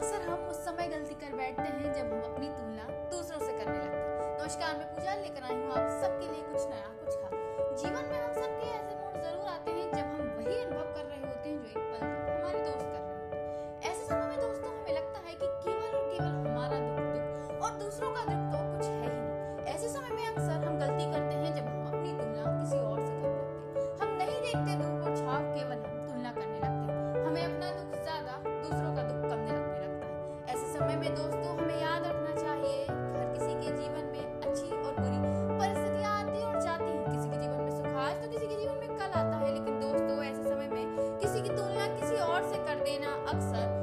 अक्सर हम उस समय गलती कर बैठते हैं जब हम अपनी तुलना दूसरों से करने लगते हैं। नमस्कार, मैं पूजा लेकर आई हूँ। आप सबके लिए कुछ नया, कुछ खास जीवन में हम सबके ऐसे मोड़ ज़रूर आते हैं जब हम वही अनुभव कर रहे होते हैं जो एक पल हमारे दोस्त कर रहे होते हैं। ऐसे समय में दोस्तों, हमें लगता है कि केवल और केवल हमारा दुख दुख और दूसरों का दुख तो कुछ है ही नहीं। ऐसे समय में अक्सर हम गलती करते हैं जब हम अपनी तुलना किसी और से करने लगते हैं। हम नहीं देखते धूप समय में दोस्तों हमें याद रखना चाहिए हर किसी के जीवन में अच्छी और बुरी परिस्थितियाँ आती और जाती हैं। किसी के जीवन में सुख तो किसी के जीवन में कल आता है, लेकिन दोस्तों ऐसे समय में किसी की तुलना किसी और से कर देना अक्सर